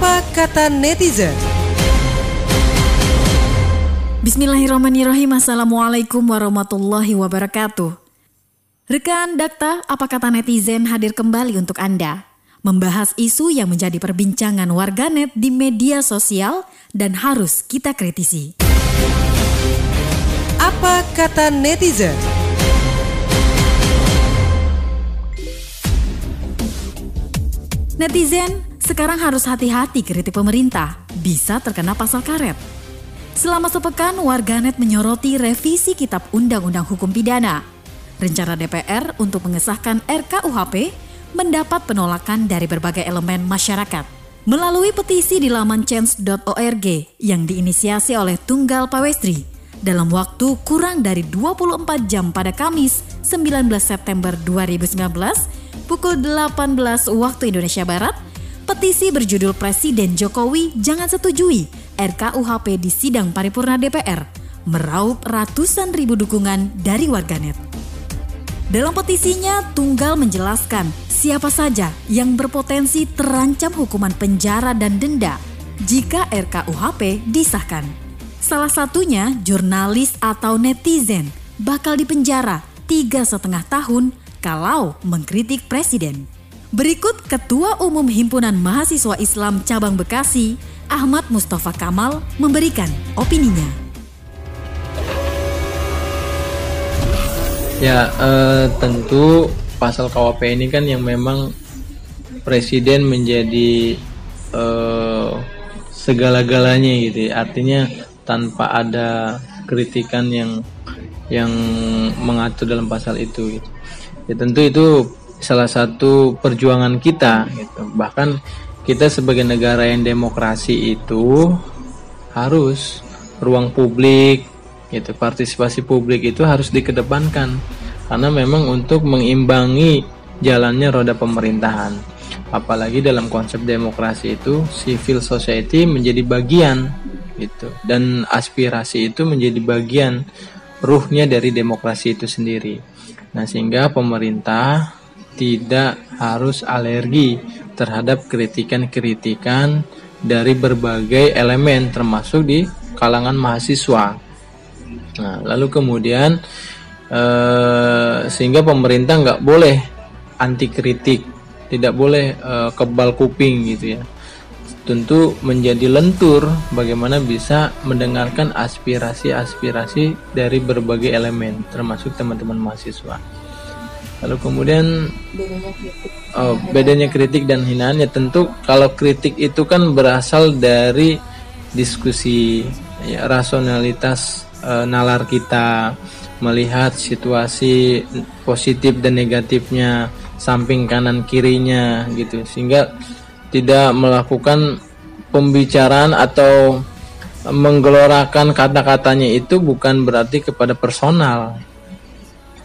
Apa kata netizen? Bismillahirrahmanirrahim. Assalamualaikum warahmatullahi wabarakatuh. Rekan Dakta, apa kata netizen hadir kembali untuk Anda. Membahas isu yang menjadi perbincangan warganet di media sosial dan harus kita kritisi. Apa kata netizen? Netizen sekarang harus hati-hati kritik pemerintah, bisa terkena pasal karet. Selama sepekan, warganet menyoroti revisi Kitab Undang-Undang Hukum Pidana. Rencana DPR untuk mengesahkan RKUHP mendapat penolakan dari berbagai elemen masyarakat. Melalui petisi di laman change.org yang diinisiasi oleh Tunggal Pawestri, dalam waktu kurang dari 24 jam pada Kamis 19 September 2019, pukul 18 waktu Indonesia Barat, petisi berjudul Presiden Jokowi jangan setujui RKUHP di sidang paripurna DPR meraup ratusan ribu dukungan dari warganet. Dalam petisinya, Tunggal menjelaskan siapa saja yang berpotensi terancam hukuman penjara dan denda jika RKUHP disahkan. Salah satunya jurnalis atau netizen bakal dipenjara tiga setengah tahun kalau mengkritik presiden. Berikut Ketua Umum Himpunan Mahasiswa Islam Cabang Bekasi, Ahmad Mustafa Kamal memberikan opininya. Ya, eh, tentu pasal KWP ini kan yang memang presiden menjadi eh, segala-galanya gitu. Ya. Artinya tanpa ada kritikan yang yang mengatur dalam pasal itu gitu ya tentu itu salah satu perjuangan kita gitu. bahkan kita sebagai negara yang demokrasi itu harus ruang publik gitu. Partisipasi publik itu harus dikedepankan. Karena memang untuk mengimbangi jalannya roda pemerintahan. Apalagi dalam konsep demokrasi itu civil society menjadi bagian gitu. Dan aspirasi itu menjadi bagian ruhnya dari demokrasi itu sendiri. Nah, sehingga pemerintah tidak harus alergi terhadap kritikan-kritikan dari berbagai elemen termasuk di kalangan mahasiswa. Nah, lalu kemudian eh, sehingga pemerintah nggak boleh anti kritik, tidak boleh eh, kebal kuping gitu ya tentu menjadi lentur bagaimana bisa mendengarkan aspirasi-aspirasi dari berbagai elemen termasuk teman-teman mahasiswa. Lalu kemudian bedanya kritik, oh, bedanya kritik dan hinaan ya tentu kalau kritik itu kan berasal dari diskusi ya, rasionalitas e, nalar kita melihat situasi positif dan negatifnya samping kanan kirinya gitu. Sehingga tidak melakukan pembicaraan atau menggelorakan kata-katanya itu bukan berarti kepada personal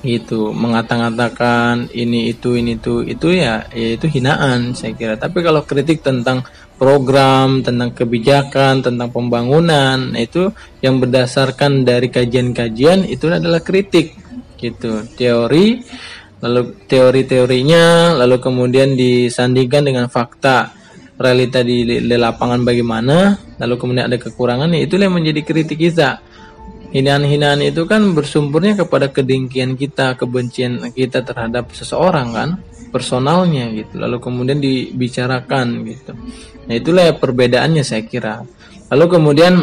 gitu mengata-ngatakan ini itu ini itu itu ya, ya itu hinaan saya kira. Tapi kalau kritik tentang program tentang kebijakan tentang pembangunan itu yang berdasarkan dari kajian-kajian itu adalah kritik. Gitu teori lalu teori-teorinya lalu kemudian disandingkan dengan fakta. Realita di, lapangan bagaimana lalu kemudian ada kekurangan itu yang menjadi kritik kita hinaan-hinaan itu kan bersumbernya kepada kedengkian kita kebencian kita terhadap seseorang kan? Personalnya gitu. Lalu kemudian dibicarakan gitu. Nah itulah ya perbedaannya saya kira. Lalu kemudian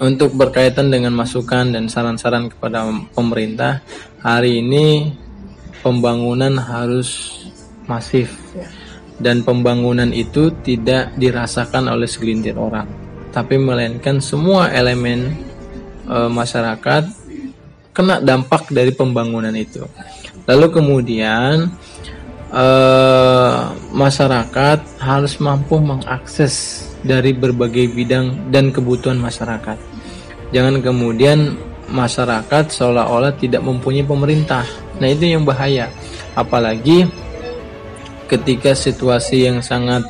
untuk berkaitan dengan masukan dan saran-saran kepada pemerintah hari ini pembangunan harus masif. Dan pembangunan itu tidak dirasakan oleh segelintir orang tapi melainkan semua elemen e, masyarakat kena dampak dari pembangunan itu lalu kemudian e, masyarakat harus mampu mengakses dari berbagai bidang dan kebutuhan masyarakat jangan kemudian masyarakat seolah-olah tidak mempunyai pemerintah Nah itu yang bahaya. Apalagi ketika situasi yang sangat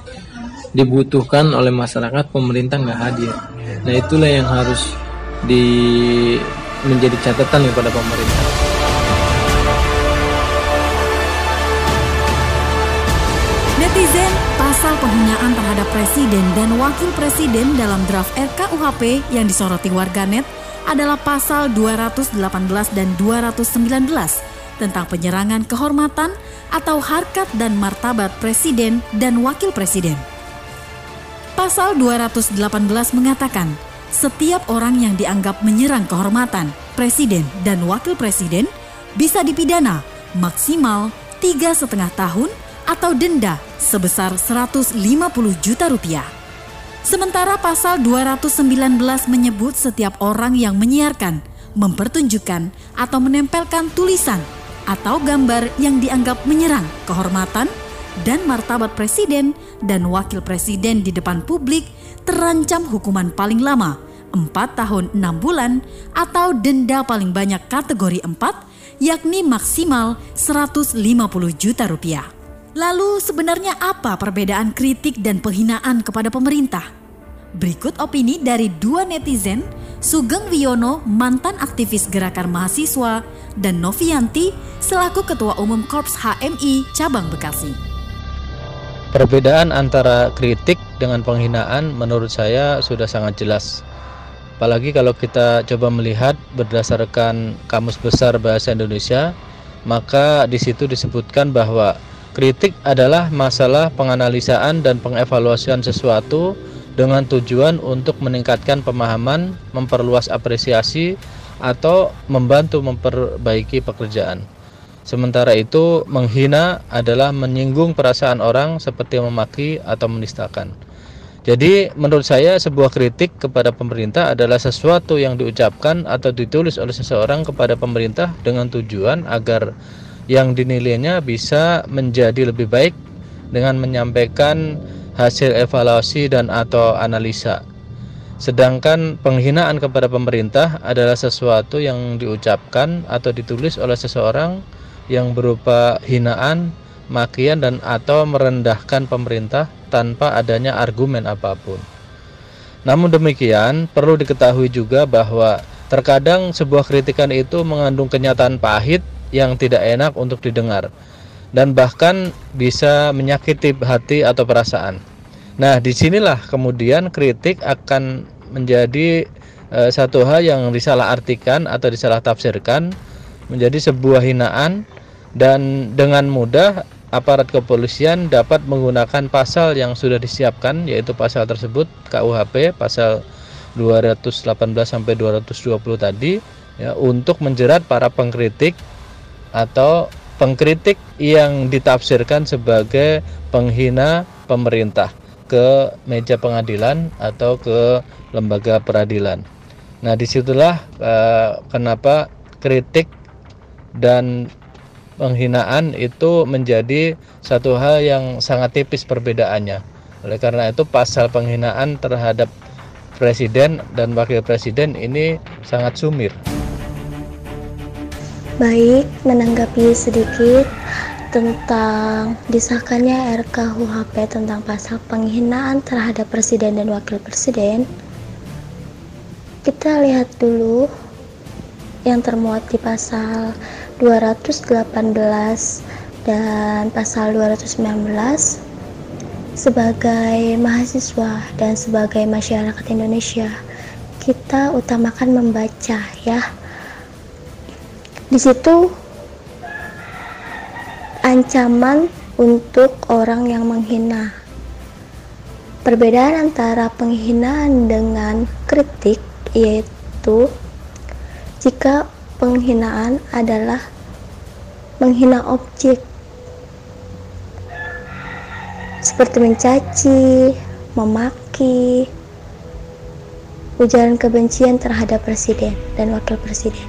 dibutuhkan oleh masyarakat pemerintah nggak hadir. Nah itulah yang harus di menjadi catatan kepada pemerintah. Netizen pasal penghinaan terhadap presiden dan wakil presiden dalam draft RKUHP yang disoroti warganet adalah pasal 218 dan 219 tentang penyerangan kehormatan atau harkat dan martabat presiden dan wakil presiden. Pasal 218 mengatakan, setiap orang yang dianggap menyerang kehormatan presiden dan wakil presiden bisa dipidana maksimal tiga setengah tahun atau denda sebesar 150 juta rupiah. Sementara pasal 219 menyebut setiap orang yang menyiarkan, mempertunjukkan, atau menempelkan tulisan atau gambar yang dianggap menyerang kehormatan dan martabat presiden dan wakil presiden di depan publik terancam hukuman paling lama 4 tahun 6 bulan atau denda paling banyak kategori 4 yakni maksimal 150 juta rupiah. Lalu sebenarnya apa perbedaan kritik dan penghinaan kepada pemerintah? Berikut opini dari dua netizen, Sugeng Wiono, mantan aktivis gerakan mahasiswa, dan Novianti, selaku Ketua Umum Korps HMI Cabang Bekasi. Perbedaan antara kritik dengan penghinaan menurut saya sudah sangat jelas. Apalagi kalau kita coba melihat berdasarkan Kamus Besar Bahasa Indonesia, maka di situ disebutkan bahwa Kritik adalah masalah penganalisaan dan pengevaluasian sesuatu dengan tujuan untuk meningkatkan pemahaman, memperluas apresiasi, atau membantu memperbaiki pekerjaan. Sementara itu, menghina adalah menyinggung perasaan orang seperti memaki atau menistakan. Jadi, menurut saya sebuah kritik kepada pemerintah adalah sesuatu yang diucapkan atau ditulis oleh seseorang kepada pemerintah dengan tujuan agar yang dinilainya bisa menjadi lebih baik dengan menyampaikan hasil evaluasi dan atau analisa. Sedangkan penghinaan kepada pemerintah adalah sesuatu yang diucapkan atau ditulis oleh seseorang yang berupa hinaan, makian dan atau merendahkan pemerintah tanpa adanya argumen apa pun. Namun demikian, perlu diketahui juga bahwa terkadang sebuah kritikan itu mengandung kenyataan pahit yang tidak enak untuk didengar dan bahkan bisa menyakiti hati atau perasaan. Nah, di sinilah kemudian kritik akan menjadi e, satu hal yang disalahartikan atau disalah tafsirkan menjadi sebuah hinaan dan dengan mudah aparat kepolisian dapat menggunakan pasal yang sudah disiapkan yaitu pasal tersebut KUHP pasal 218 sampai 220 tadi ya untuk menjerat para pengkritik atau pengkritik yang ditafsirkan sebagai penghina pemerintah ke meja pengadilan atau ke lembaga peradilan. Nah, di situlah eh, kenapa kritik dan penghinaan itu menjadi satu hal yang sangat tipis perbedaannya. Oleh karena itu pasal penghinaan terhadap presiden dan wakil presiden ini sangat sumir. Baik, menanggapi sedikit tentang disahkannya RKUHP tentang pasal penghinaan terhadap presiden dan wakil presiden. Kita lihat dulu yang termuat di pasal 218 dan pasal 219 sebagai mahasiswa dan sebagai masyarakat Indonesia kita utamakan membaca ya di situ ancaman untuk orang yang menghina. Perbedaan antara penghinaan dengan kritik yaitu jika penghinaan adalah menghina objek seperti mencaci, memaki, ujaran kebencian terhadap presiden dan wakil presiden.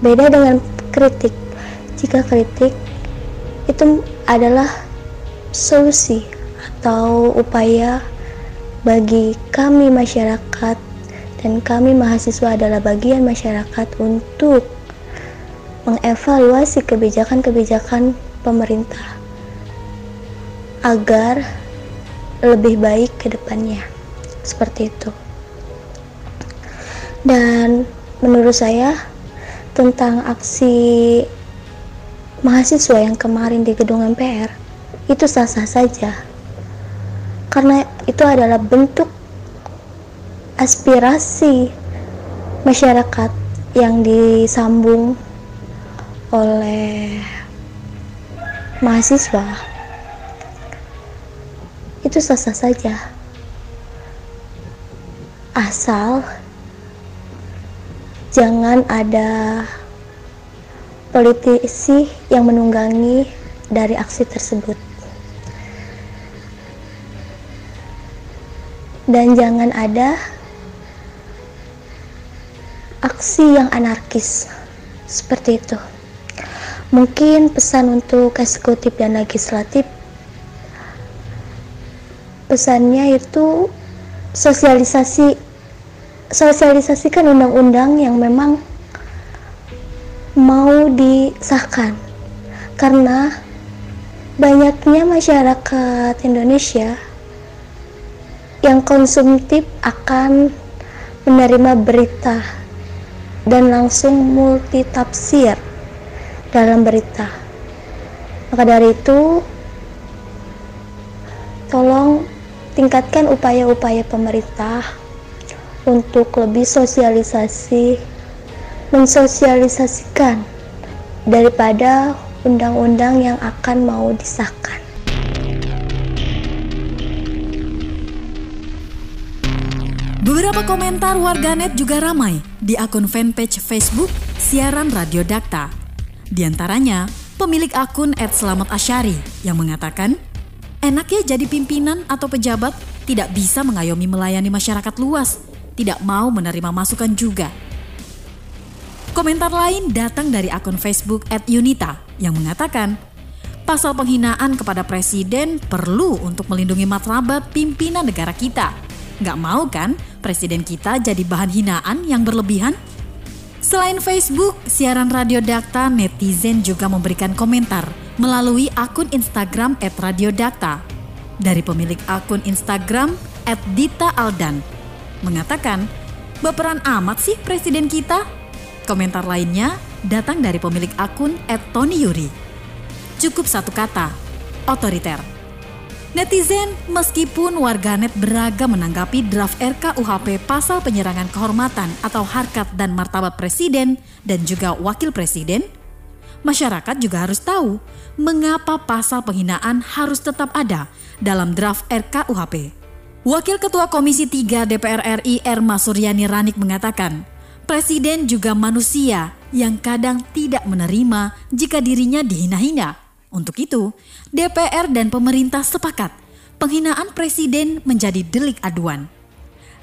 Beda dengan kritik. Jika kritik itu adalah solusi atau upaya bagi kami masyarakat dan kami mahasiswa adalah bagian masyarakat untuk mengevaluasi kebijakan-kebijakan pemerintah agar lebih baik ke depannya. Seperti itu. Dan menurut saya tentang aksi mahasiswa yang kemarin di gedung MPR itu sah-sah saja karena itu adalah bentuk aspirasi masyarakat yang disambung oleh mahasiswa. Itu sah-sah saja. Asal jangan ada politisi yang menunggangi dari aksi tersebut. Dan jangan ada aksi yang anarkis. Seperti itu. Mungkin pesan untuk eksekutif dan legislatif. Pesannya itu sosialisasi sosialisasikan undang-undang yang memang mau disahkan. Karena banyaknya masyarakat Indonesia yang konsumtif akan menerima berita dan langsung multitafsir dalam berita. Maka dari itu, tolong tingkatkan upaya-upaya pemerintah untuk lebih sosialisasi, mensosialisasikan daripada undang-undang yang akan mau disahkan. Beberapa komentar warganet juga ramai di akun fanpage Facebook Siaran Radio Dakta. Di antaranya, pemilik akun Ed Selamat Asyari yang mengatakan, enak ya jadi pimpinan atau pejabat tidak bisa mengayomi melayani masyarakat luas, tidak mau menerima masukan juga. Komentar lain datang dari akun Facebook Ed Yunita yang mengatakan, pasal penghinaan kepada presiden perlu untuk melindungi martabat pimpinan negara kita. Nggak mau kan presiden kita jadi bahan hinaan yang berlebihan? Selain Facebook, siaran radio Dakta, netizen juga memberikan komentar melalui akun Instagram @radiodakta. Dari pemilik akun Instagram @dita aldan mengatakan, "Baperan amat sih presiden kita?" Komentar lainnya datang dari pemilik akun @tony yuri. Cukup satu kata, otoriter. Netizen, meskipun warganet beragam menanggapi draft RKUHP pasal penyerangan kehormatan atau harkat dan martabat presiden dan juga wakil presiden, masyarakat juga harus tahu mengapa pasal penghinaan harus tetap ada dalam draft RKUHP. Wakil Ketua Komisi 3 DPR RI Erma Suryani Ranik mengatakan, Presiden juga manusia yang kadang tidak menerima jika dirinya dihina-hina untuk itu, DPR dan pemerintah sepakat penghinaan presiden menjadi delik aduan.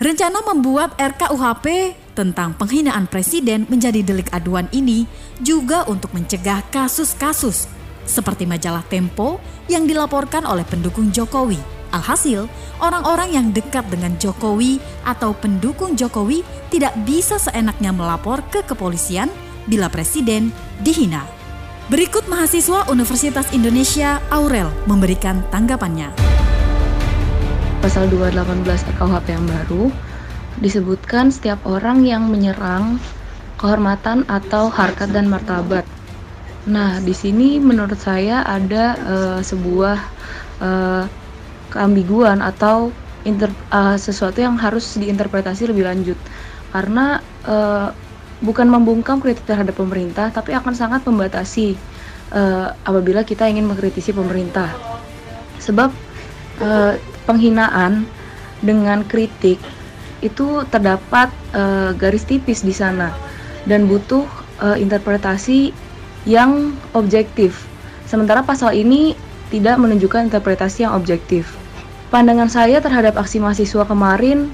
Rencana membuat RKUHP tentang penghinaan presiden menjadi delik aduan ini juga untuk mencegah kasus-kasus seperti majalah Tempo yang dilaporkan oleh pendukung Jokowi. Alhasil, orang-orang yang dekat dengan Jokowi atau pendukung Jokowi tidak bisa seenaknya melapor ke kepolisian bila presiden dihina. Berikut mahasiswa Universitas Indonesia Aurel memberikan tanggapannya. Pasal 218 RKUHP yang baru disebutkan setiap orang yang menyerang kehormatan atau harkat dan martabat. Nah, di sini menurut saya ada uh, sebuah uh, keambiguan atau uh, sesuatu yang harus diinterpretasi lebih lanjut karena uh, bukan membungkam kritik terhadap pemerintah, tapi akan sangat membatasi uh, apabila kita ingin mengkritisi pemerintah. Sebab uh, penghinaan dengan kritik itu terdapat uh, garis tipis di sana dan butuh uh, interpretasi yang objektif. Sementara pasal ini tidak menunjukkan interpretasi yang objektif. Pandangan saya terhadap aksi mahasiswa kemarin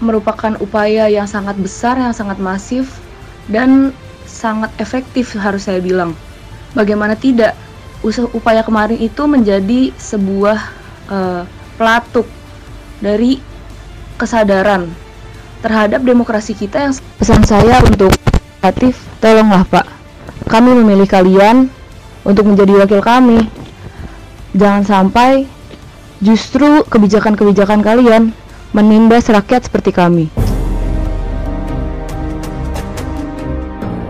merupakan upaya yang sangat besar, yang sangat masif dan sangat efektif harus saya bilang. Bagaimana tidak usaha upaya kemarin itu menjadi sebuah uh, pelatuk dari kesadaran terhadap demokrasi kita yang pesan saya untuk aktif tolonglah Pak kami memilih kalian untuk menjadi wakil kami jangan sampai justru kebijakan-kebijakan kalian menindas rakyat seperti kami.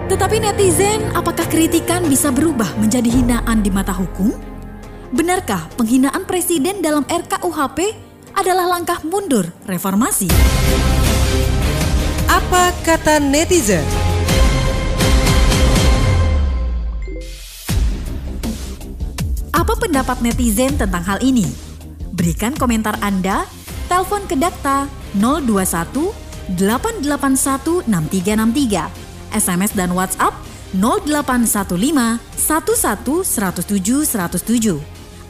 Tetapi netizen, apakah kritikan bisa berubah menjadi hinaan di mata hukum? Benarkah penghinaan presiden dalam RKUHP adalah langkah mundur reformasi. Apa kata netizen? Apa pendapat netizen tentang hal ini? Berikan komentar Anda, telepon ke Dakta 021 881 6363, SMS dan WhatsApp 0815 11 107 107.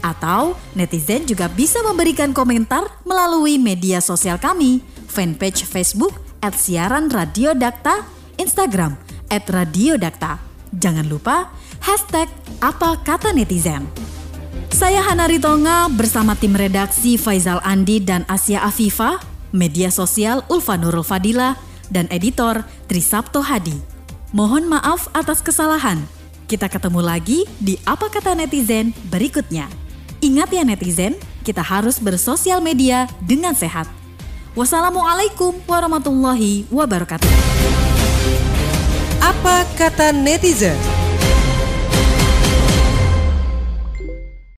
Atau netizen juga bisa memberikan komentar melalui media sosial kami, fanpage Facebook at siaran Radio Dakta, Instagram at Radio Dakta. Jangan lupa hashtag apa kata netizen. Saya Hana Ritonga bersama tim redaksi Faizal Andi dan Asia Afifa, media sosial Ulfa Nurul Fadila, dan editor Trisapto Hadi. Mohon maaf atas kesalahan. Kita ketemu lagi di Apa Kata Netizen berikutnya. Ingat ya netizen, kita harus bersosial media dengan sehat. Wassalamualaikum warahmatullahi wabarakatuh. Apa kata netizen?